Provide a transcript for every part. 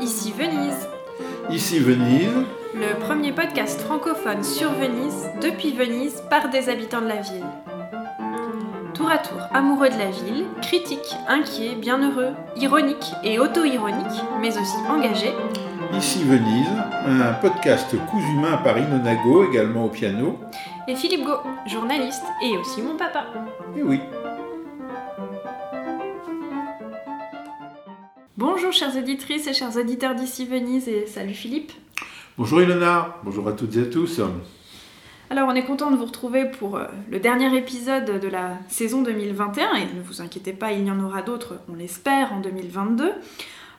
Ici Venise, Ici Venise, le premier podcast francophone sur Venise, depuis Venise, par des habitants de la ville. Tour à tour amoureux de la ville, critiques, inquiets, bienheureux, ironiques et auto-ironiques, mais aussi engagés, Ici Venise, un podcast cousu main par Inonago, également au piano. et Philippe Gau, journaliste et aussi mon papa. Et oui, Bonjour chères auditrices et chers auditeurs d'ici Venise et salut Philippe. bonjour Ilona, bonjour à toutes et à tous. Alors on est content de vous retrouver pour euh, le dernier épisode de la saison 2021 et ne vous inquiétez pas, il y en aura d'autres, on l'espère, en 2022.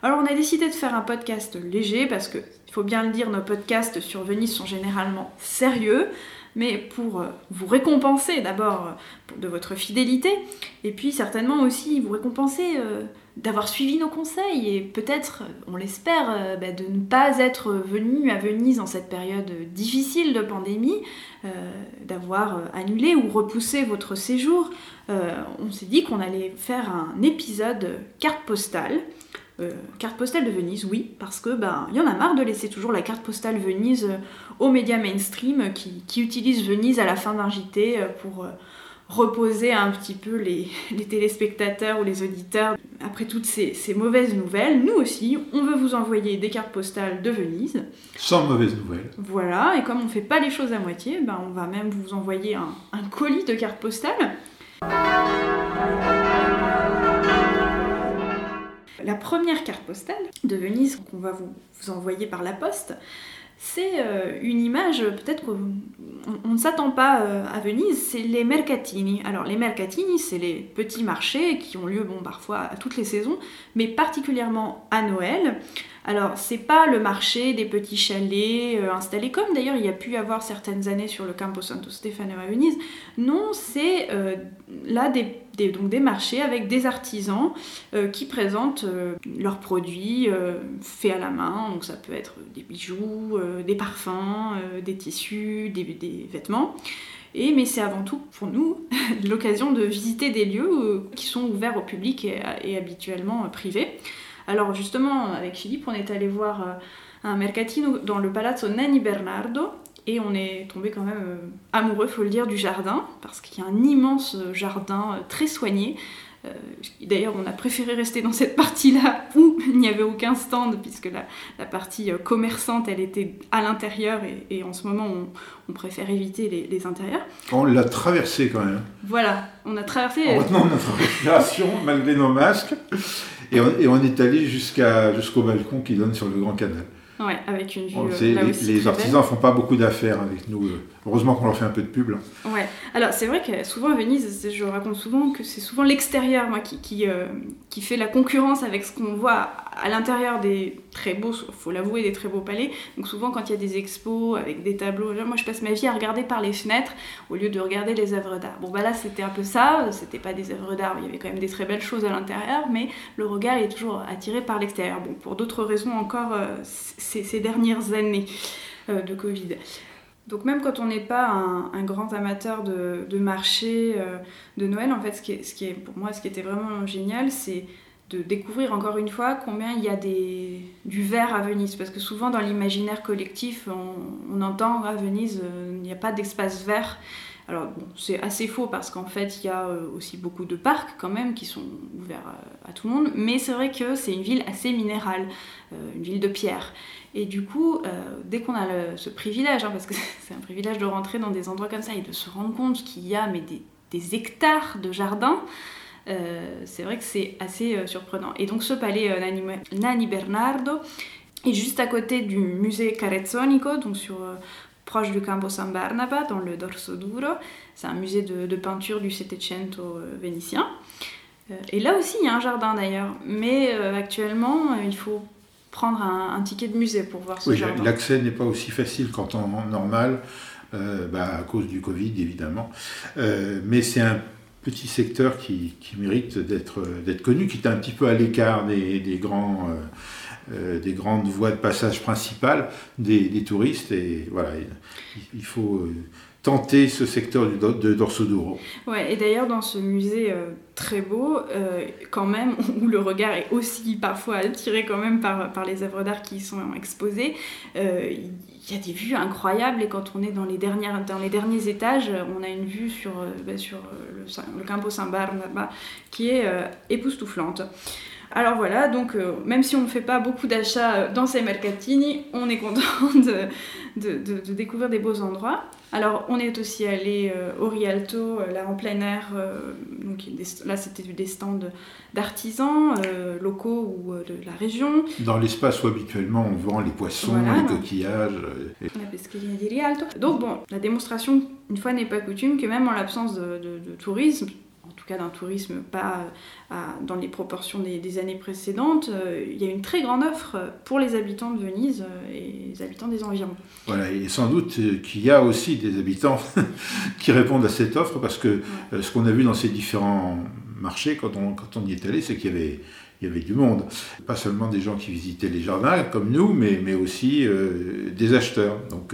Alors on a décidé de faire un podcast léger parce que, il faut bien le dire, nos podcasts sur Venise sont généralement sérieux, mais pour euh, vous récompenser d'abord euh, de votre fidélité et puis certainement aussi vous récompenser euh, d'avoir suivi nos conseils et peut-être, on l'espère, bah, de ne pas être venu à Venise en cette période difficile de pandémie d'avoir annulé ou repoussé votre séjour, on s'est dit qu'on allait faire un épisode carte postale. Euh, carte postale de Venise, oui, parce que ben il y en a marre de laisser toujours la carte postale Venise euh, aux médias mainstream euh, qui, qui utilisent Venise à la fin d'un JT pour reposer un petit peu les, les téléspectateurs ou les auditeurs après toutes ces, ces mauvaises nouvelles. Nous aussi, on veut vous envoyer des cartes postales de Venise. Sans mauvaise nouvelle. Voilà, et comme on fait pas les choses à moitié, ben on va même vous envoyer un, un colis de cartes postales. La première carte postale de Venise qu'on va vous, envoyer par la poste, c'est euh, une image, peut-être qu'on on- on ne s'attend pas euh, à Venise, c'est les mercatini. Alors les mercatini, c'est les petits marchés qui ont lieu bon, parfois à toutes les saisons, mais particulièrement à Noël. Alors, c'est pas le marché des petits chalets euh, installés comme d'ailleurs il y a pu y avoir certaines années sur le Campo Santo Stefano à Venise. Non, c'est là des, des- donc des marchés avec des artisans euh, qui présentent euh, leurs produits euh, faits à la main. Donc, ça peut être des bijoux, des parfums, des tissus, des, vêtements. Et, mais c'est avant tout pour nous l'occasion de visiter des lieux qui sont ouverts au public et, et habituellement privés. Alors justement, avec Philippe, on est allé voir un mercatino dans le palazzo Nanni Bernardo et on est tombé quand même euh, amoureux, faut le dire, du jardin parce qu'il y a un immense euh, jardin euh, très soigné. Euh, D'ailleurs, on a préféré rester dans cette partie-là où il n'y avait aucun stand puisque la, la partie commerçante, elle était à l'intérieur et, et en ce moment, on, on préfère éviter les, les intérieurs. On l'a traversé quand même. Voilà, on a traversé... En retenant notre respiration, malgré nos masques. Et on, et on est allé jusqu'au balcon qui donne sur le Grand Canal. Ouais, avec une vue On euh, sait, là les, aussi artisans font pas beaucoup d'affaires avec nous. euh. Heureusement qu'on leur fait un peu de pub. là. Ouais, alors c'est vrai que souvent à Venise, je raconte souvent que c'est souvent l'extérieur moi qui, qui, euh, qui fait la concurrence avec ce qu'on voit à l'intérieur des très beaux, faut l'avouer, des très beaux palais. Donc souvent quand il y a des expos avec des tableaux, moi je passe ma vie à regarder par les fenêtres au lieu de regarder les œuvres d'art. Bon bah là c'était un peu ça, c'était pas des œuvres d'art, il y avait quand même des très belles choses à l'intérieur, mais le regard est toujours attiré par l'extérieur. Bon, pour d'autres raisons encore euh, ces, dernières années euh, de Covid. Donc même quand on n'est pas un, grand amateur de, marché euh, de Noël, en fait, ce qui est pour moi, ce qui était vraiment génial, c'est de découvrir encore une fois combien il y a des, du vert à Venise. Parce que souvent dans l'imaginaire collectif, on, entend à Venise, euh, il n'y a pas d'espace vert. Alors bon, c'est assez faux parce qu'en fait, il y a euh, aussi beaucoup de parcs quand même qui sont ouverts à, tout le monde. Mais c'est vrai que c'est une ville assez minérale, euh, une ville de pierre. Et du coup, dès qu'on a ce privilège, hein, parce que c'est un privilège de rentrer dans des endroits comme ça et de se rendre compte qu'il y a mais des hectares de jardins, euh, c'est vrai que c'est assez euh, surprenant. Et donc ce palais euh, Nanni, Nanni Bernardo est juste à côté du musée Carezzonico, donc sur, proche du Campo San Barnaba, dans le Dorso Duro. C'est un musée de, de peinture du Settecento vénitien. Et là aussi, il y a un jardin d'ailleurs. Mais actuellement, il faut prendre un, un ticket de musée pour voir ce Oui, jardin. l'accès n'est pas aussi facile qu'en temps normal, euh, bah, à cause du Covid évidemment. Euh, mais c'est un petit secteur qui, mérite d'être d'être connu, qui est un petit peu à l'écart des, grands, euh, euh, des grandes voies de passage principales des, touristes. Et voilà, il, il faut euh, tenter ce secteur du, de Dorsoduro. Ouais, et d'ailleurs dans ce musée euh, très beau, euh, quand même, où le regard est aussi parfois attiré quand même par, par les œuvres d'art qui sont exposées, euh, il y a des vues incroyables et quand on est dans les, dernières, dans les derniers étages, on a une vue sur, bah, sur le, le Campo San Barnaba qui est époustouflante. Alors voilà, donc même si on ne fait pas beaucoup d'achats dans ces mercatini, on est content de, de, de, découvrir des beaux endroits. Alors, on est aussi allé euh, au Rialto, euh, là en plein air. Euh, donc, là, c'était des stands d'artisans locaux ou de la région. Dans l'espace où habituellement on vend les poissons, les coquillages. La pesqueria di Rialto. Donc, bon, la démonstration, une fois n'est pas coutume, que même en l'absence de tourisme, d'un tourisme pas euh, dans les proportions des, années précédentes, euh, il y a une très grande offre pour les habitants de Venise euh, et les habitants des environs. Voilà, et sans doute qu'il y a aussi des habitants qui répondent à cette offre, parce que ce qu'on a vu dans ces différents marchés, quand on, quand on y est allé, c'est qu'il y avait il y avait du monde. Pas seulement des gens qui visitaient les jardins comme nous, mais, mais aussi des acheteurs. Donc,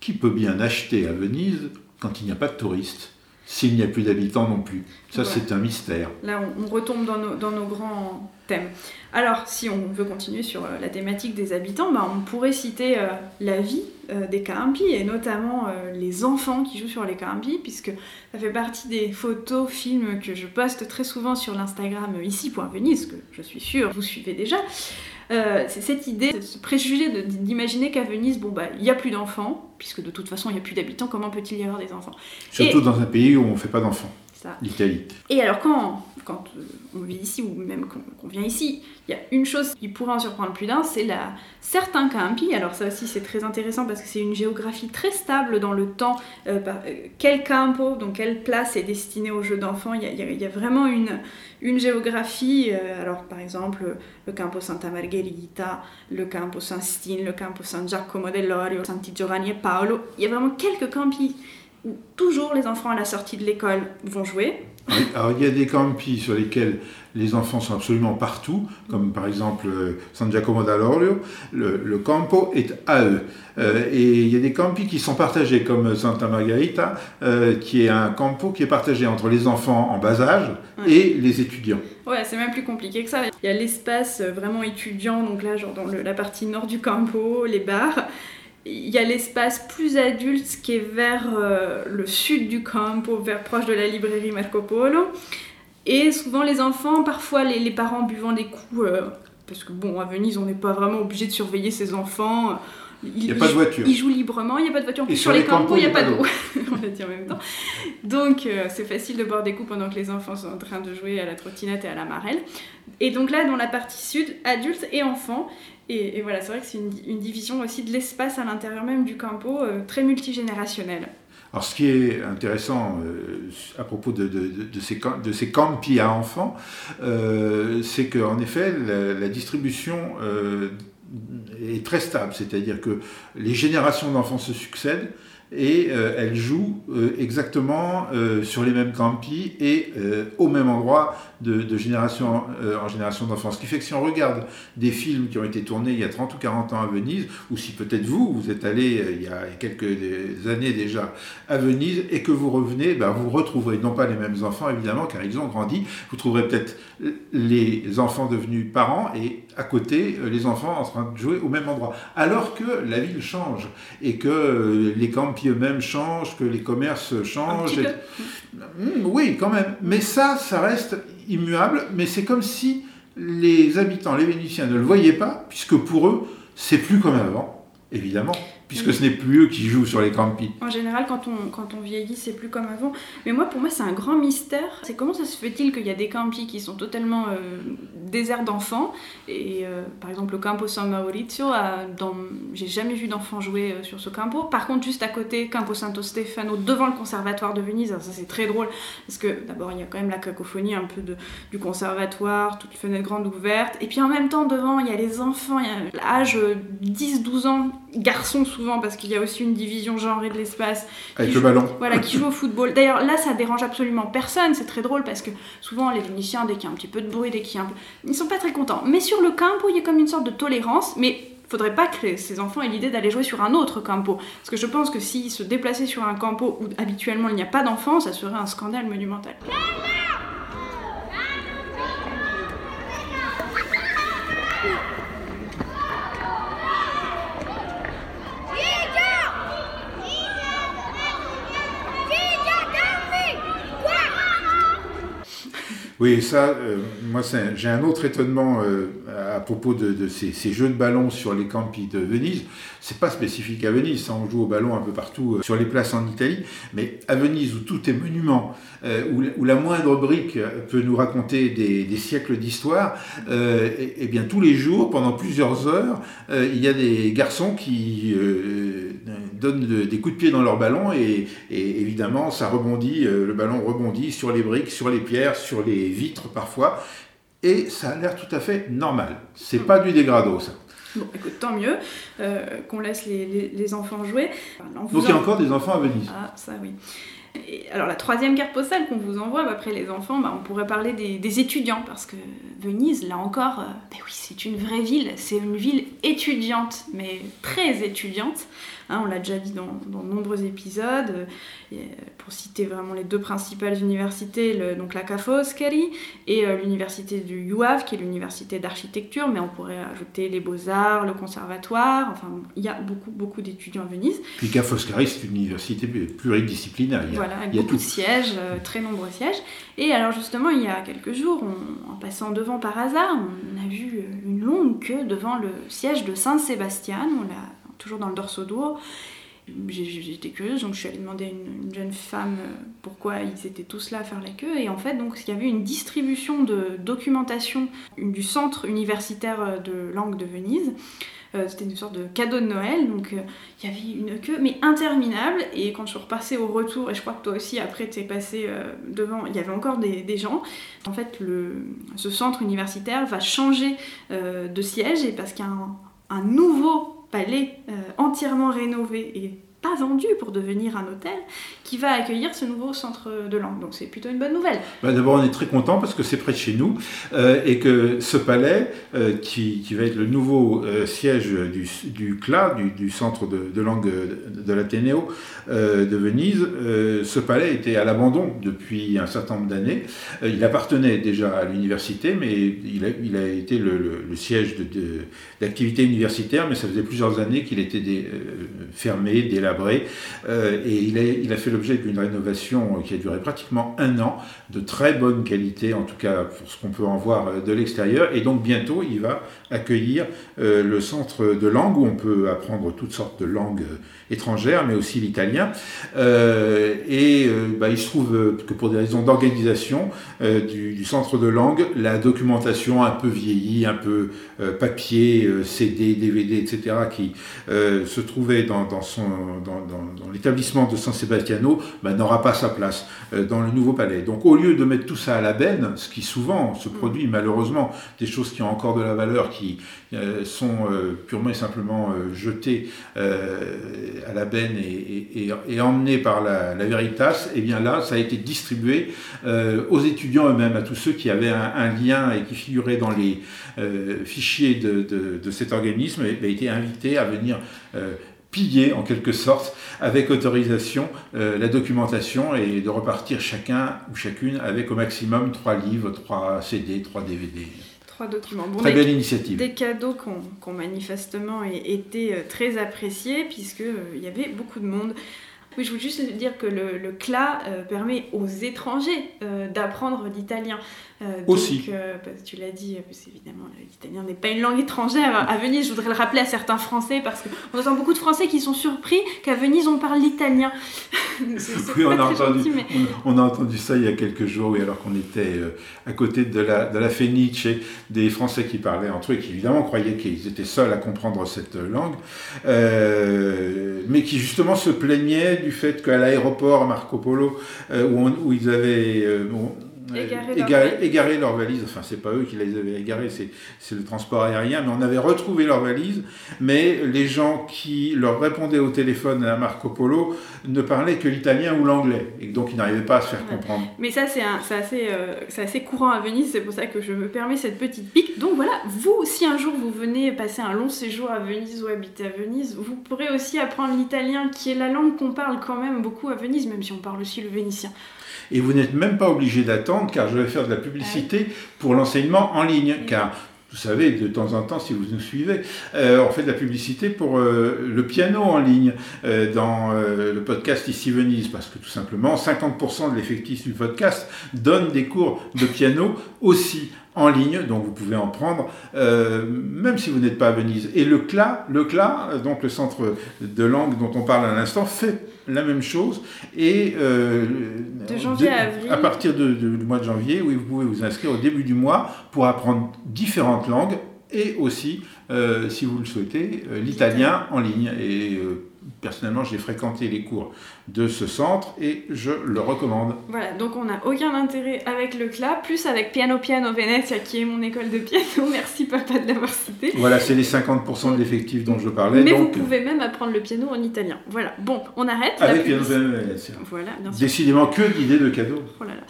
qui peut bien acheter à Venise quand il n'y a pas de touristes? S'il n'y a plus d'habitants non plus. Ça, c'est un mystère. Là, on, retombe dans nos, dans nos, grands thèmes. Alors, si on veut continuer sur euh, la thématique des habitants, bah, on pourrait citer euh, la vie euh, des Campi et notamment les enfants qui jouent sur les Campi, puisque ça fait partie des photos, films que je poste très souvent sur l'Instagram ici pour Venise, que je suis sûre vous suivez déjà. Euh, c'est cette idée, ce préjugé d'imaginer qu'à Venise, bon, bah, il n'y a plus d'enfants, puisque de toute façon, il n'y a plus d'habitants, comment peut-il y avoir des enfants? Surtout dans un pays où on ne fait pas d'enfants. L'Italie. Et alors, quand, quand euh, on vit ici, ou même qu'on vient ici, il y a une chose qui pourrait en surprendre plus d'un, c'est la certains campi. Alors ça aussi c'est très intéressant parce que c'est une géographie très stable dans le temps. Euh, euh, quel campo, donc quelle place est destinée aux jeux d'enfants il, y a vraiment une, une géographie. alors par exemple le campo Santa Margherita, le campo San Stine, le campo San Giacomo dell'Orio, Santi Giovanni e Paolo. Il y a vraiment quelques campi où toujours les enfants à la sortie de l'école vont jouer. Alors il y a des campi sur lesquels les enfants sont absolument partout, comme par exemple euh, San Giacomo d'Alorio, le, campo est à eux. Euh, et il y a des campi qui sont partagés, comme Santa Margarita, euh, qui est un campo qui est partagé entre les enfants en bas âge et les étudiants. Ouais, c'est même plus compliqué que ça. Il y a l'espace vraiment étudiant, donc là, genre dans la partie nord du campo, les bars il y a l'espace plus adulte qui est vers euh, le sud du campo, vers proche de la librairie Marco Polo. Et souvent les enfants, parfois les, parents buvant des coups, euh, parce que bon, à Venise, on n'est pas vraiment obligé de surveiller ses enfants. Il n'y a pas de voiture. Ils jouent librement, il n'y a pas de voiture. Sur, les, campos, il n'y a, pas d'eau. on va dire en même temps. Donc euh, c'est facile de boire des coups pendant que les enfants sont en train de jouer à la trottinette et à la marelle. Et donc là, dans la partie sud, adultes et enfants, et, voilà, c'est vrai que c'est une, division aussi de l'espace à l'intérieur même du campo, euh, très multigénérationnel. Alors, ce qui est intéressant euh, à propos de, de, de, ces, de ces campi à enfants, euh, c'est qu'en effet, la, distribution est très stable, c'est-à-dire que les générations d'enfants se succèdent et euh, elle joue euh, exactement euh, sur les mêmes campis et au même endroit de, génération en génération d'enfants. Ce qui fait que si on regarde des films qui ont été tournés il y a 30 ou 40 ans à Venise, ou si peut-être vous, vous êtes allé il y a quelques années déjà à Venise et que vous revenez, ben, vous retrouverez non pas les mêmes enfants évidemment car ils ont grandi, vous trouverez peut-être les enfants devenus parents et à côté les enfants en train de jouer au même endroit. Alors que la ville change et que les camps eux-mêmes changent, que les commerces changent. Hmm, oui, quand même. Mais ça, ça reste immuable. Mais c'est comme si les habitants, les Vénitiens, ne le voyaient pas, puisque pour eux, c'est plus comme avant, évidemment puisque ce n'est plus eux qui jouent sur les campis. En général, quand on, quand on vieillit, c'est plus comme avant. Mais moi, pour moi, c'est un grand mystère. C'est comment ça se fait-il qu'il y a des campis qui sont totalement euh, déserts d'enfants? Et euh, par exemple, le Campo San Maurizio, j'ai jamais vu d'enfants jouer euh, sur ce campo. Par contre, juste à côté, Campo Santo Stefano, devant le conservatoire de Venise, ça c'est très drôle, parce que d'abord, il y a quand même la cacophonie un peu de, du conservatoire, toutes les fenêtres grandes ouvertes. Et puis en même temps, devant, il y a les enfants, il y a l'âge 10-12 ans, garçons souvent parce qu'il y a aussi une division genrée de l'espace. Avec le ballon. Voilà, qui joue au football. D'ailleurs, là, ça dérange absolument personne. C'est très drôle parce que souvent, les Vénitiens, dès qu'il y a un petit peu de bruit, dès qu'il y a un peu. Ils sont pas très contents. Mais sur le campo, il y a comme une sorte de tolérance. Mais faudrait pas que ces enfants aient l'idée d'aller jouer sur un autre campo. Parce que je pense que s'ils se déplaçaient sur un campo où habituellement il n'y a pas d'enfants, ça serait un scandale monumental. Oui, ça, euh, moi, j'ai un autre étonnement euh, à propos de, ces, jeux de ballon sur les campi de Venise. C'est pas spécifique à Venise, ça, on joue au ballon un peu partout euh, sur les places en Italie, mais à Venise, où tout est monument, où, la moindre brique peut nous raconter des, siècles d'histoire, et, et, bien tous les jours, pendant plusieurs heures, il y a des garçons qui donnent des coups de pied dans leur ballon, et, et évidemment, ça rebondit, le ballon rebondit sur les briques, sur les pierres, sur les vitres parfois, et ça a l'air tout à fait normal. C'est pas du dégrado, ça. Bon, écoute, tant mieux euh, qu'on laisse les, enfants jouer. Donc il y a encore des enfants à Venise. Ah, ça oui. alors la troisième carte postale qu'on vous envoie après les enfants, bah, on pourrait parler des, étudiants parce que Venise, là encore, euh, ben oui, c'est une vraie ville, c'est une ville étudiante, mais très étudiante. Hein, on l'a déjà dit dans, dans, de nombreux épisodes. Euh, pour citer vraiment les deux principales universités, le, donc la Ca' Foscari et euh, l'université du UAV, qui est l'université d'architecture, mais on pourrait ajouter les beaux-arts, le conservatoire. Enfin, il y a beaucoup, beaucoup d'étudiants à Venise. Puis Ca' Foscari, c'est une université pluridisciplinaire. Il y a, voilà, il y a beaucoup de sièges, euh, très nombreux sièges. Et alors justement, il y a quelques jours, en passant devant par hasard, on a vu une longue queue devant le siège de Saint-Sébastien. On l'a toujours dans le dorso d'eau. J'étais curieuse, donc je suis allée demander à une, jeune femme euh, pourquoi ils étaient tous là à faire la queue. Et en fait, donc, il y avait une distribution de documentation du centre universitaire euh, de langue de Venise. Euh, c'était une sorte de cadeau de Noël, donc il y avait une queue, mais interminable. Et quand je suis repassée au retour, et je crois que toi aussi, après, tu es passé devant, il y avait encore des, gens. En fait, le, ce centre universitaire va changer de siège, et parce qu'il y a un nouveau palais euh, entièrement rénové et pas vendu pour devenir un hôtel, qui va accueillir ce nouveau centre de langue. Donc c'est plutôt une bonne nouvelle. Bah, d'abord, on est très content parce que c'est près de chez nous euh, et que ce palais, euh, qui, qui, va être le nouveau siège du, du CLA, du, centre de, langue de, l'Athénéo de Venise, ce palais était à l'abandon depuis un certain nombre d'années. il appartenait déjà à l'université, mais il a, il a, été le, le, siège d'activité de, universitaire, mais ça faisait plusieurs années qu'il était fermé, euh, et il a, il a fait l'objet d'une rénovation qui a duré pratiquement un an, de très bonne qualité, en tout cas pour ce qu'on peut en voir euh, de l'extérieur. Et donc bientôt, il va accueillir euh, le centre de langue où on peut apprendre toutes sortes de langues étrangères, mais aussi l'italien. et bah, il se trouve que pour des raisons d'organisation du, centre de langue, la documentation un peu vieillie, un peu papier, CD, DVD, etc., qui se trouvait dans son dans, l'établissement de San Sebastiano bah, n'aura pas sa place euh, dans le nouveau palais. Donc au lieu de mettre tout ça à la benne, ce qui souvent se produit malheureusement, des choses qui ont encore de la valeur, qui euh, sont euh, purement et simplement jetées à la benne et, et, emmenées par la, la, Veritas, et eh bien là, ça a été distribué aux étudiants eux-mêmes, à tous ceux qui avaient un, lien et qui figuraient dans les fichiers de, de, cet organisme, et, et été invités à venir piller en quelque sorte avec autorisation euh, la documentation et de repartir chacun ou chacune avec au maximum trois livres, trois CD, trois DVD. Trois documents. très belle initiative. Des cadeaux qui ont, manifestement été euh, très appréciés puisqu'il euh, il y avait beaucoup de monde. Oui, je voulais juste dire que le, le CLA permet aux étrangers d'apprendre l'italien. Euh, Aussi. Euh, tu l'as dit, évidemment, l'italien n'est pas une langue étrangère. À Venise, je voudrais le rappeler à certains Français, parce qu'on entend beaucoup de Français qui sont surpris qu'à Venise, on parle l'italien. oui, on a, entendu, on, a entendu ça il y a quelques jours, oui, alors qu'on était euh, à côté de la, de la Fenice, des Français qui parlaient entre eux, qui évidemment croyaient qu'ils étaient seuls à comprendre cette langue, mais qui justement se plaignaient du fait qu'à l'aéroport Marco Polo, où, où, ils avaient égaré, leurs valises. Enfin, c'est pas eux qui les avaient égarées, c'est le transport aérien, mais on avait retrouvé leurs valises. Mais les gens qui leur répondaient au téléphone à Marco Polo ne parlaient que l'italien ou l'anglais, et donc ils n'arrivaient pas à se faire comprendre. Mais ça, c'est assez, euh, assez courant à Venise, c'est pour ça que je me permets cette petite pique. Donc voilà, vous, si un jour vous venez passer un long séjour à Venise ou habiter à Venise, vous pourrez aussi apprendre l'italien, qui est la langue qu'on parle quand même beaucoup à Venise, même si on parle aussi le vénitien. Et vous n'êtes même pas obligé d'attendre, car je vais faire de la publicité pour l'enseignement en ligne, car vous savez, de temps en temps, si vous nous suivez, euh, on fait de la publicité pour euh, le piano en ligne euh, dans le podcast Ici Venise, parce que tout simplement, 50% de l'effectif du podcast donne des cours de piano aussi en ligne, donc vous pouvez en prendre, même si vous n'êtes pas à Venise. Et le CLA, le CLA, donc le centre de langue dont on parle à l'instant, fait la même chose. Et euh, de janvier à avril. À partir du mois de janvier, oui, vous pouvez vous inscrire au début du mois pour apprendre différentes langues et aussi, euh, si vous le souhaitez, euh, l'italien en ligne. Et personnellement, j'ai fréquenté les cours de ce centre et je le recommande. Voilà, donc on n'a aucun intérêt avec le CLA, plus avec Piano Piano Venezia, qui est mon école de piano. Merci papa de l'avoir cité. Voilà, c'est les 50% de l'effectif dont je parlais. Mais vous pouvez même apprendre le piano en italien. Voilà, bon, on arrête. Avec Piano Piano Venezia. Voilà, bien sûr. Décidément que d'idées de cadeaux. Oh là là.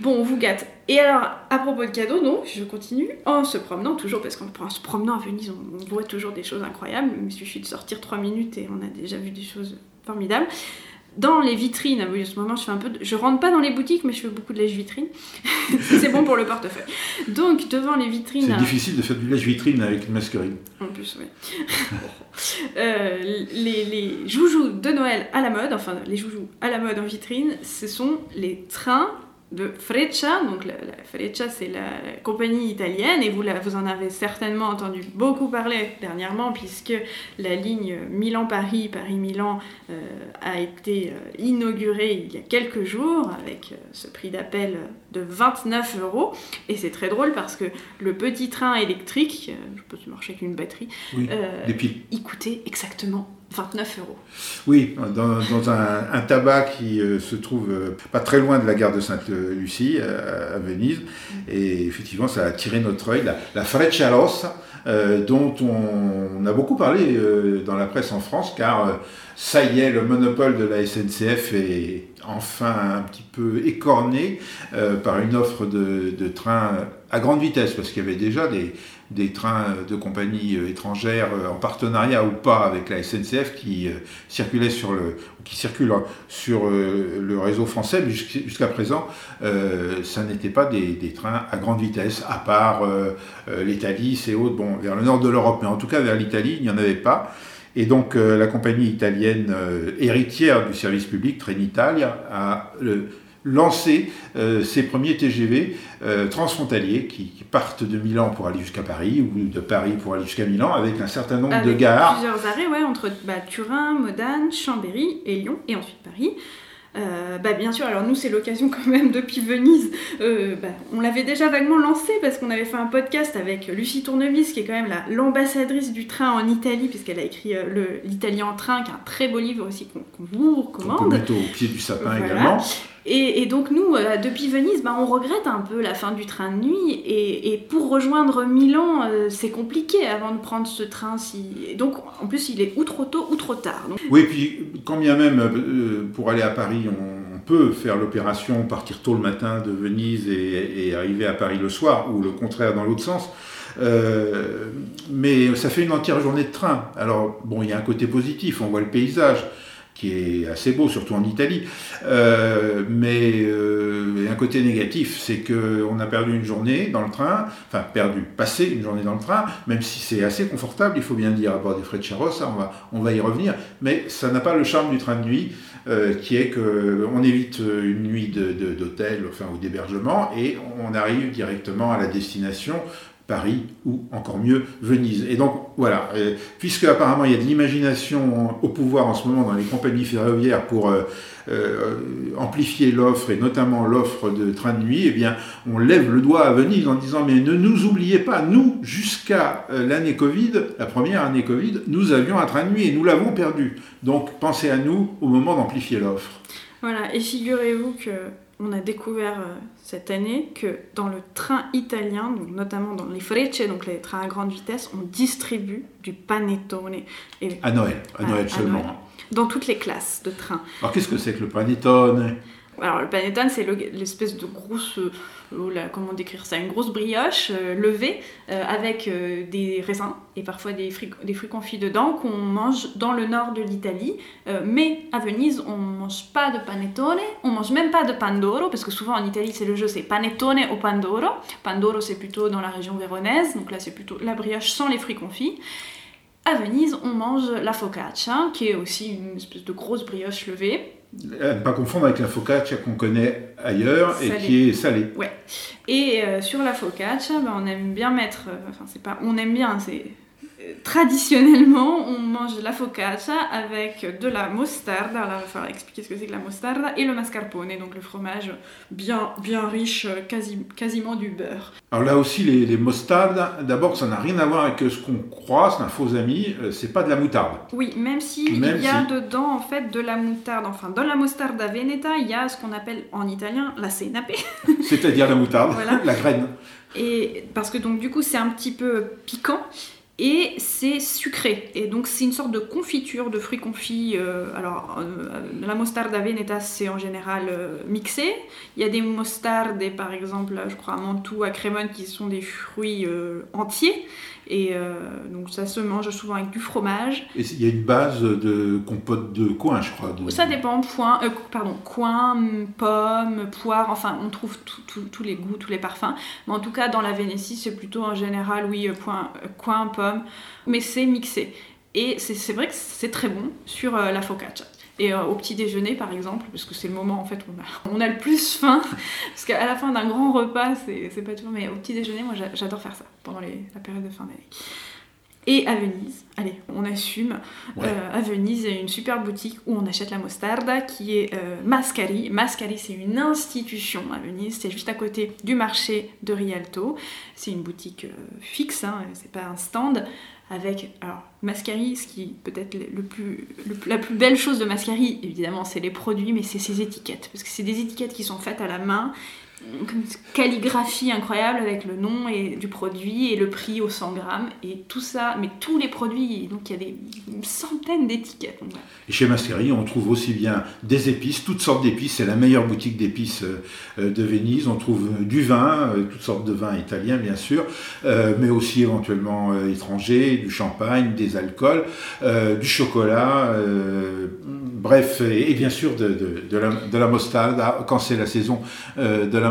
Bon, on vous gâte. Et alors, à propos de cadeaux, non, je continue. En se promenant, toujours, parce qu'en se promenant à Venise, on, voit toujours des choses incroyables. Il suffit de sortir 3 minutes et on a déjà vu des choses formidables. Dans les vitrines, en ce moment, je fais un peu. Je rentre pas dans les boutiques, mais je fais beaucoup de lèche-vitrine. c'est bon pour le portefeuille. Donc, devant les vitrines. C'est difficile de faire du lèche-vitrine avec une masquerine. En plus, oui. Euh, les, les joujoux de Noël à la mode, enfin, les joujoux à la mode en vitrine, ce sont les trains de Freccia. Donc la, Freccia, c'est la compagnie italienne et vous, vous en avez certainement entendu beaucoup parler dernièrement puisque la ligne Milan-Paris, Paris-Milan euh, a été euh, inaugurée il y a quelques jours avec euh, ce prix d'appel de 29 euros. Et c'est très drôle parce que le petit train électrique, je peux marcher avec une batterie, il coûtait exactement 29 euros. Oui, dans, un, tabac qui euh, se trouve euh, pas très loin de la gare de Sainte-Lucie, euh, à Venise. Et effectivement, ça a attiré notre œil. La, la Freccia Rossa, dont on, a beaucoup parlé dans la presse en France, car ça y est, le monopole de la SNCF est enfin un petit peu écorné par une offre de, de trains à grande vitesse, parce qu'il y avait déjà des, des trains de compagnies euh, étrangères euh, en partenariat ou pas avec la SNCF qui euh, circulaient sur le qui circulent sur le réseau français, mais jusqu'à présent, ça n'était pas des, trains à grande vitesse, à part l'Italie, et autres, bon, vers le nord de l'Europe, mais en tout cas vers l'Italie, il n'y en avait pas. Et donc la compagnie italienne héritière du service public, Trenitalia, a lancer euh, ces premiers TGV euh, transfrontaliers qui, partent de Milan pour aller jusqu'à Paris ou de Paris pour aller jusqu'à Milan avec un certain nombre de gares. Plusieurs arrêts, ouais, entre bah, Turin, Modane, Chambéry et Lyon, et ensuite Paris. Euh, bah bien sûr, alors nous c'est l'occasion quand même depuis Venise, bah, on l'avait déjà vaguement lancé parce qu'on avait fait un podcast avec Lucie Tournevis qui est quand même l'ambassadrice du train en Italie puisqu'elle a écrit l'Italien en train qui est un très beau livre aussi qu'on vous recommande. On peut mettre au pied du sapin également. Et, donc nous, euh, depuis Venise, bah, on regrette un peu la fin du train de nuit. Et, pour rejoindre Milan, euh, c'est compliqué avant de prendre ce train. Si... Donc en plus, il est ou trop tôt ou trop tard. Oui, et puis quand bien même euh, pour aller à Paris, on, peut faire l'opération, partir tôt le matin de Venise et, arriver à Paris le soir, ou le contraire dans l'autre sens. mais ça fait une entière journée de train. Alors, bon, il y a un côté positif, on voit le paysage qui est assez beau, surtout en Italie. Euh, mais euh, un côté négatif, c'est qu'on a perdu une journée dans le train, enfin perdu, passé une journée dans le train, même si c'est assez confortable, il faut bien le dire, à bord des frais de ça on va, on va y revenir, mais ça n'a pas le charme du train de nuit, euh, qui est qu'on évite une nuit d'hôtel, enfin, ou d'hébergement, et on arrive directement à la destination Paris ou encore mieux Venise. Et donc voilà, puisque apparemment il y a de l'imagination au pouvoir en ce moment dans les compagnies ferroviaires pour euh, euh, amplifier l'offre et notamment l'offre de train de nuit, eh bien on lève le doigt à Venise en disant mais ne nous oubliez pas, nous jusqu'à euh, l'année Covid, la première année Covid, nous avions un train de nuit et nous l'avons perdu. Donc pensez à nous au moment d'amplifier l'offre. Voilà, et figurez-vous que on a découvert euh, cette année que dans le train italien, donc notamment dans les frecce, donc les trains à grande vitesse, on distribue du panettone. Et, à Noël, à Noël seulement. dans toutes les classes de train. Alors qu'est-ce que c'est que le panettone? Alors le panettone, c'est l'espèce de grosse, euh, comment décrire ça, une grosse brioche euh, levée euh, avec des raisins et parfois des fruits, des fruits confits dedans qu'on mange dans le nord de l'Italie. mais à Venise, on mange pas de panettone, on mange même pas de pandoro parce que souvent en Italie c'est le jeu, c'est panettone au pandoro. Pandoro c'est plutôt dans la région véronaise, donc là c'est plutôt la brioche sans les fruits confits. À Venise, on mange la focaccia, qui est aussi une espèce de grosse brioche levée. À ne pas confondre avec la focaccia qu'on connaît ailleurs et qui est salée. Ouais. Et euh, sur la focaccia, ben, on aime bien mettre, euh, enfin c'est pas, on aime bien, c'est traditionnellement, on mange la focaccia avec de la mostarda. Alors, il va falloir expliquer ce que c'est que la mostarda et le mascarpone, donc le fromage bien, bien riche, quasi, quasiment du beurre. Alors là aussi, les, les mostardes, d'abord, ça n'a rien à voir avec ce qu'on croit, c'est un faux ami, euh, c'est pas de la moutarde. Oui, même s'il il y a dedans, en fait, de la moutarde. Enfin, dans la mostarda veneta, il y a ce qu'on appelle en italien la senape. C'est-à-dire la moutarde, la graine. Et parce que donc, du coup, c'est un petit peu piquant et c'est sucré. Et donc c'est une sorte de confiture de fruits confits. Euh, alors euh, la mostarda veneta c'est en général euh, mixé. Il y a des mostardes, par exemple, je crois à Mantoue, à Crémone, qui sont des fruits entiers. Et euh, donc ça se mange souvent avec du fromage. Et il y a une base de compote de coin, je crois. Ça dépend, point, euh, pardon, coin, pomme, poire, enfin on trouve tous les goûts, tous les parfums. Mais en tout cas dans la Vénétie c'est plutôt en général, oui, euh, point, coin, pomme, mais c'est mixé. Et c'est vrai que c'est très bon sur la focaccia. Et euh, au petit déjeuner, par exemple, parce que c'est le moment en fait où on a, on a le plus faim, parce qu'à la fin d'un grand repas, c'est pas toujours, mais au petit déjeuner, moi j'adore faire ça pendant les, la période de fin d'année. Et à Venise, allez, on assume, euh, à Venise, il y a une super boutique où on achète la mostarda qui est euh, Mascari. Mascari, c'est une institution à Venise, c'est juste à côté du marché de Rialto. C'est une boutique fixe, hein, c'est pas un stand avec alors Mascari, ce qui peut-être le plus, la plus belle chose de Mascari, évidemment, c'est les produits, mais c'est ses étiquettes, parce que c'est des étiquettes qui sont faites à la main une calligraphie incroyable avec le nom et, du produit et le prix au 100 grammes et tout ça, mais tous les produits, donc il y a des centaines d'étiquettes. Et chez Mascari, on trouve aussi bien des épices, toutes sortes d'épices, c'est la meilleure boutique d'épices euh, de Venise, on trouve du vin, euh, toutes sortes de vins italiens bien sûr, euh, mais aussi éventuellement étrangers, du champagne, des alcools, du chocolat, bref, et, bien sûr de, de, la, de la mostarde quand c'est la saison de la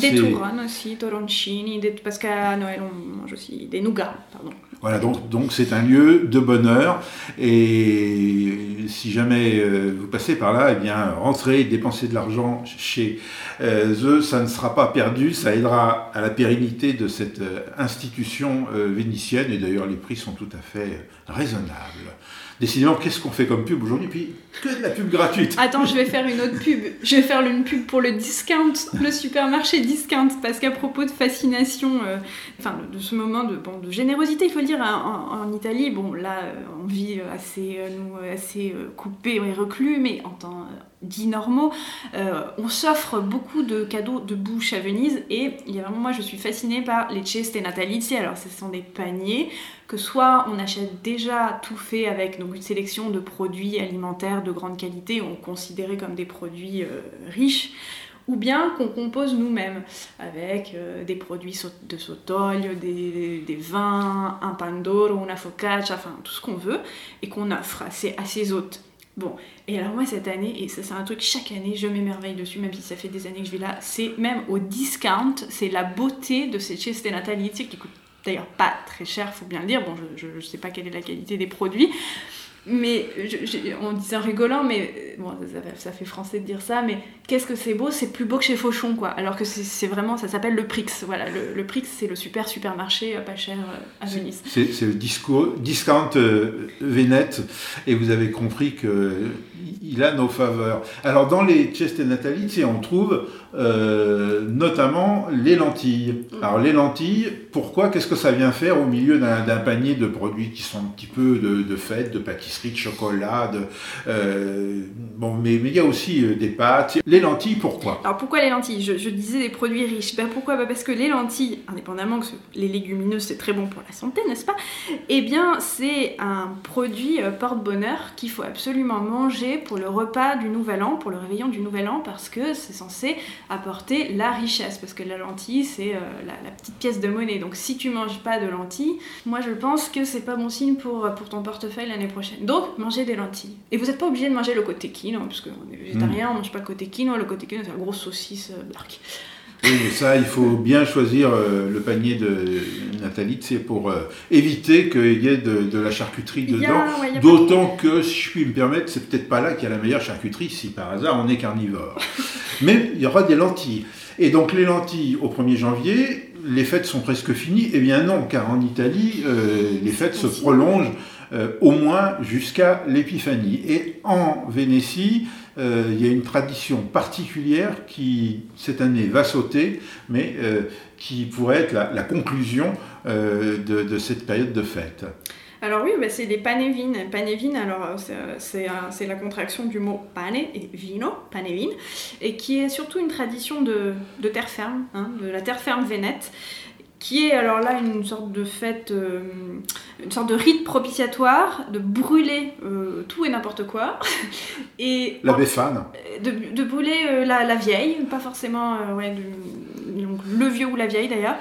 des touronnes aussi, toroncini, des, parce qu'à Noël on mange aussi des nougats, pardon. Voilà, donc donc c'est un lieu de bonheur et si jamais euh, vous passez par là, eh bien rentrez, dépensez de l'argent chez euh, eux, ça ne sera pas perdu, ça aidera à la pérennité de cette euh, institution vénitienne et d'ailleurs les prix sont tout à fait raisonnables. Décidément, qu'est-ce qu'on fait comme pub aujourd'hui Puis que de la pub gratuite. Attends, je vais faire une autre pub. Je vais faire une pub pour le discount, le supermarché discount, parce qu'à propos de fascination, euh, enfin de ce moment de, générosité, il faut dire, hein, en, Italie, bon là, euh, on vit assez, euh, assez coupés et reclus, mais en temps dits normaux, on s'offre beaucoup de cadeaux de bouche à Venise et il y a vraiment, moi je suis fascinée par les ceste natalizie. Alors ce sont des paniers que soit on achète déjà tout fait avec donc, une sélection de produits alimentaires de grande qualité, on considérés comme des produits euh, riches, ou bien qu'on compose nous-mêmes avec euh, des produits de sotoglio, des, vins, un pandoro, una focaccia, enfin tout ce qu'on veut, et qu'on offre à ses, hôtes. Bon, et alors moi cette année, et ça c'est un truc chaque année, je m'émerveille dessus, même si ça fait des années que je vais là, c'est même au discount, c'est la beauté de ces ceste natalizie qui coûtent d'ailleurs pas très cher, faut bien le dire. Bon, je ne sais pas quelle est la qualité des produits, mais on dit ça rigolant, mais bon, ça, fait français de dire ça, mais qu'est-ce que c'est beau, c'est plus beau que chez Fauchon, quoi. Alors que c'est vraiment, ça s'appelle le Prix. Voilà, le, Prix, c'est le super supermarché euh, pas cher euh, à Venise. C'est le discours, discount euh, et vous avez compris qu'il a nos faveurs. Alors dans les Ceste Natalizie, on trouve euh, notamment les lentilles. Mm. Alors les lentilles, pourquoi Qu'est-ce que ça vient faire au milieu d'un panier de produits qui sont un petit peu de, de fêtes, de pâtisserie, de chocolat, euh, bon, mais, mais, il y a aussi euh, des pâtes. Les lentilles, pourquoi? Alors pourquoi les lentilles? Je, disais des produits riches. Ben pourquoi? Ben Parce que les lentilles, indépendamment que les légumineuses c'est très bon pour la santé, n'est-ce pas? Eh bien c'est un produit porte-bonheur qu'il faut absolument manger pour le repas du Nouvel An, pour le réveillon du Nouvel An, parce que c'est censé apporter la richesse, parce que la lentille, c'est euh, la, petite pièce de monnaie. Donc si tu manges pas de lentilles, moi je pense que c'est pas bon signe pour, euh, pour ton portefeuille l'année prochaine. Donc mangez des lentilles. Et vous n'êtes pas obligé de manger le côté quinoa, parce qu'on est végétarien, on mange pas le côté quinoa. Le côté quinoa, c'est la grosse saucisse euh, oui, mais ça, il faut bien choisir euh, le panier de Nathalie, c'est pour euh, éviter qu'il y ait de, la charcuterie dedans. D'autant que, si je puis me permettre, c'est peut-être pas là qu'il y a la meilleure charcuterie, si par hasard on est carnivore. mais il y aura des lentilles. Et donc les lentilles au 1er janvier, les fêtes sont presque finies. Eh bien non, car en Italie, euh, les fêtes se prolongent au moins jusqu'à l'Épiphanie. Et en Vénétie, euh, il y a une tradition particulière qui, cette année, va sauter, mais euh, qui pourrait être la, conclusion euh, de, cette période de fête. Alors oui, c'est les. Panevines, alors c'est la contraction du mot pane et vino, panevine, et qui est surtout une tradition de, terre ferme, hein, de la terre ferme vénète qui est alors là une sorte de fête, une sorte de rite propitiatoire, de brûler euh, tout et n'importe quoi. et la Béfane. De, de brûler euh, la, la, vieille, pas forcément ouais, donc, le vieux ou la vieille d'ailleurs.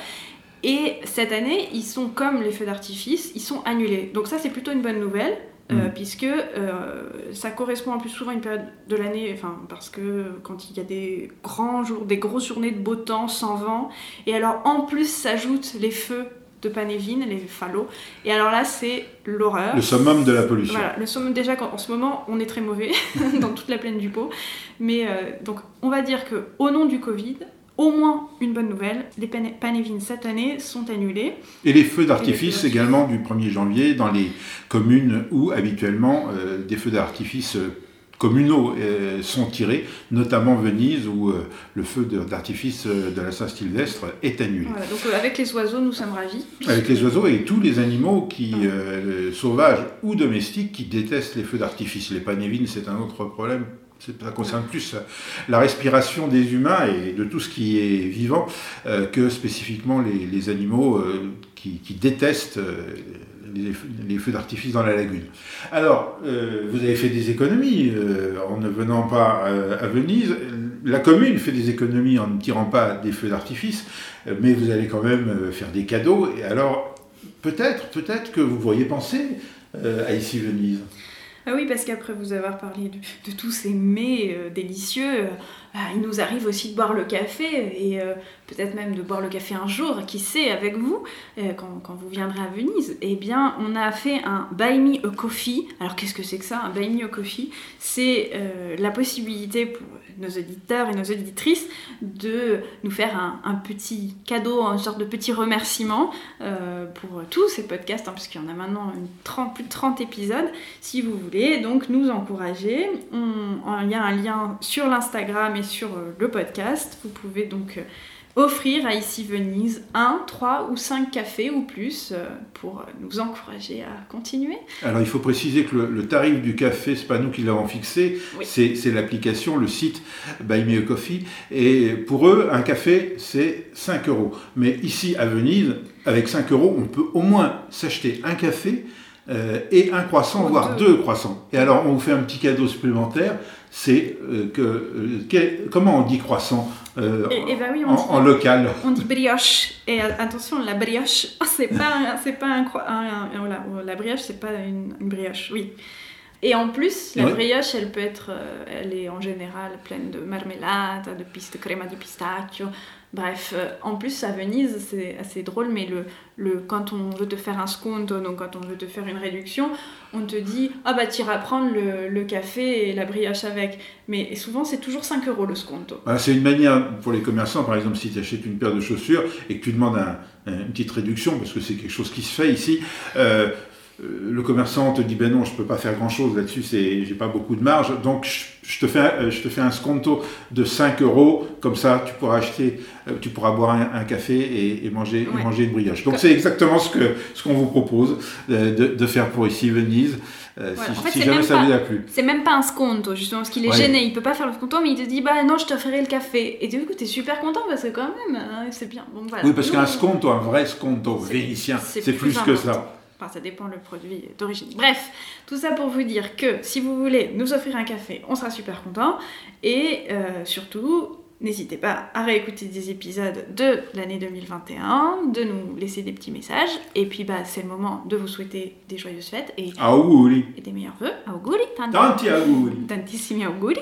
Et cette année, ils sont comme les feux d'artifice, ils sont annulés. Donc ça, c'est plutôt une bonne nouvelle. Euh, mm. puisque euh, ça correspond en plus souvent à une période de l'année, enfin, parce que quand il y a des grands jours, des grosses journées de beau temps, sans vent, et alors en plus s'ajoutent les feux de Panévine, les phallos, et alors là c'est l'horreur. Le summum de la pollution. Voilà, le summum déjà en ce moment on est très mauvais dans toute la plaine du Pau, mais euh, donc on va dire que au nom du Covid, au moins une bonne nouvelle, les Panévines cette année sont annulés. Et les feux d'artifice également du 1er janvier dans les communes où habituellement euh, des feux d'artifice euh, communaux euh, sont tirés, notamment Venise où le feu d'artifice de la Saint-Sylvestre est annulé. donc avec les oiseaux, nous sommes ravis. Avec les oiseaux et tous les animaux qui, sauvages ou domestiques qui détestent les feux d'artifice. Les panévines, c'est un autre problème ça concerne plus la respiration des humains et de tout ce qui est vivant euh, que spécifiquement les, animaux euh, qui, détestent euh, les, feux d'artifice dans la lagune. Alors, vous avez fait des économies en ne venant pas à Venise. La commune fait des économies en ne tirant pas des feux d'artifice, mais vous allez quand même faire des cadeaux. Et alors, peut-être, peut-être que vous pourriez penser à ici Venise. Ah oui, parce qu'après vous avoir parlé de, tous ces mets euh, délicieux, euh, bah, il nous arrive aussi de boire le café et euh, peut-être même de boire le café un jour, qui sait, avec vous, quand, vous viendrez à Venise. Eh bien, on a fait un Buy Me a Coffee. Alors, qu'est-ce que c'est que ça, un Buy Me a Coffee? C'est la possibilité pour nos auditeurs et nos auditrices de nous faire un, petit cadeau, une sorte de petit remerciement pour tous ces podcasts, hein, puisqu'il y en a maintenant une 30, plus de 30 épisodes, si vous voulez donc nous encourager. il y a un lien sur l'Instagram et sur euh, le podcast. Vous pouvez donc euh, offrir à Ici Venise un, trois ou cinq cafés ou plus euh, pour nous encourager à continuer. Alors il faut préciser que le, tarif du café, c'est pas nous qui l'avons fixé, c'est l'application, le site Buy Me a Coffee. Et pour eux, un café, c'est 5 euros. Mais ici à Venise, avec 5 euros, on peut au moins s'acheter un café euh, et un croissant, voire deux. croissants. Et alors, on vous fait un petit cadeau supplémentaire, c'est euh, que, euh, comment on dit croissant eh, eh ben en, local? On dit brioche. Et attention, la brioche, c'est pas, c'est pas un, un, la brioche, c'est pas une, brioche, oui. Et en plus, la brioche, elle peut être, elle est en général pleine de marmelade, de, piste, de crema de pistachio, Bref, euh, en plus à Venise, c'est assez drôle, mais le, le, quand on veut te faire un sconto, donc quand on veut te faire une réduction, on te dit Ah bah t'iras prendre le, le, café et la brioche avec. Mais souvent c'est toujours 5 euros le sconto. Ah, c'est une manière pour les commerçants, par exemple, si tu achètes une paire de chaussures et que tu demandes une petite réduction, parce que c'est quelque chose qui se fait ici. Euh, euh, le commerçant te dit ben non, je peux pas faire grand chose là-dessus, c'est, j'ai pas beaucoup de marge, donc je, je te fais, un- je te fais un sconto de 5 euros, comme ça tu pourras acheter, euh, tu pourras boire un, un café et, et manger, et manger une brioche. Donc c'est exactement ce que ce qu'on vous propose euh, de, de faire pour ici Venise, euh, Voilà. si, En fait, si c'est jamais ça pas- vous a plu. C'est même pas un sconto, justement, parce qu'il est Ouais. gêné, il peut pas faire le sconto, mais il te dit bah non, je t'offrirai le café. Et du coup, t'es super content parce que quand même, hein, c'est bien. Bon, voilà. Oui, parce qu'un sconto, un vrai sconto vénitien, c'est plus plus que ça. Enfin, ça dépend le produit d'origine. Bref, tout ça pour vous dire que si vous voulez nous offrir un café, on sera super content. Et euh, surtout, n'hésitez pas à réécouter des épisodes de l'année 2021, de nous laisser des petits messages. Et puis, bah, c'est le moment de vous souhaiter des joyeuses fêtes et, et des meilleurs vœux. Auguri, tanti, Tanti auguri. tantissimi auguri.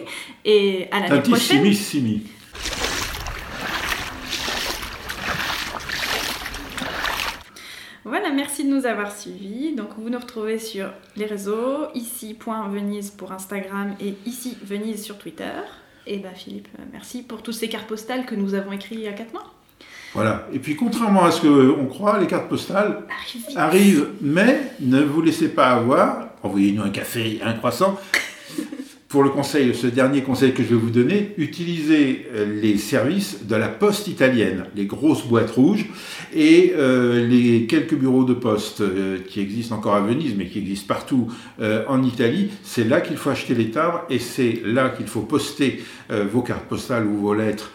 Et à l'année prochaine. Voilà, merci de nous avoir suivis. Donc, vous nous retrouvez sur les réseaux, ici.venise pour Instagram et ici Venise sur Twitter. Et bah, Philippe, euh, merci pour toutes ces cartes postales que nous avons écrites il y a 4 mois. Voilà. Et puis, contrairement à ce qu'on croit, les cartes postales Arrive vite. arrivent, mais ne vous laissez pas avoir. Envoyez-nous un café, un croissant. Pour le conseil, ce dernier conseil que je vais vous donner, utilisez euh, les services de la poste italienne, les grosses boîtes rouges et euh, les quelques bureaux de poste euh, qui existent encore à Venise, mais qui existent partout en Italie. C'est là qu'il faut acheter les timbres et c'est là qu'il faut poster vos cartes postales ou vos lettres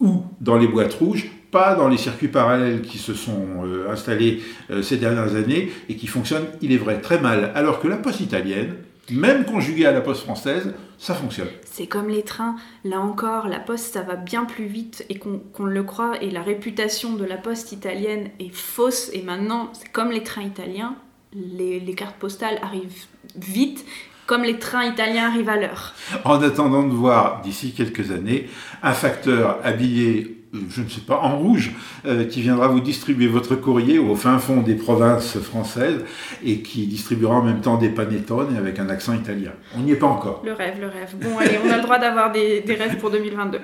ou dans les boîtes rouges, pas dans les circuits parallèles qui se sont installés ces dernières années et qui fonctionnent, il est vrai, très mal. Alors que la poste italienne, même conjuguée à la poste française, ça fonctionne. C'est comme les trains, là encore, la poste ça va bien plus vite et qu'on le croit, et la réputation de la poste italienne est fausse, et maintenant, c'est comme les trains italiens, les, les cartes postales arrivent vite, comme les trains italiens arrivent à l'heure. En attendant de voir d'ici quelques années un facteur habillé, je ne sais pas, en rouge, euh, qui viendra vous distribuer votre courrier au fin fond des provinces françaises et qui distribuera en même temps des panettone avec un accent italien. On n'y est pas encore. Le rêve, le rêve. Bon, allez, on a le droit d'avoir des, des rêves pour 2022.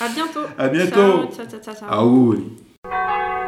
À bientôt. À bientôt. Ciao, ciao, ciao, ciao, ciao. Ah oui.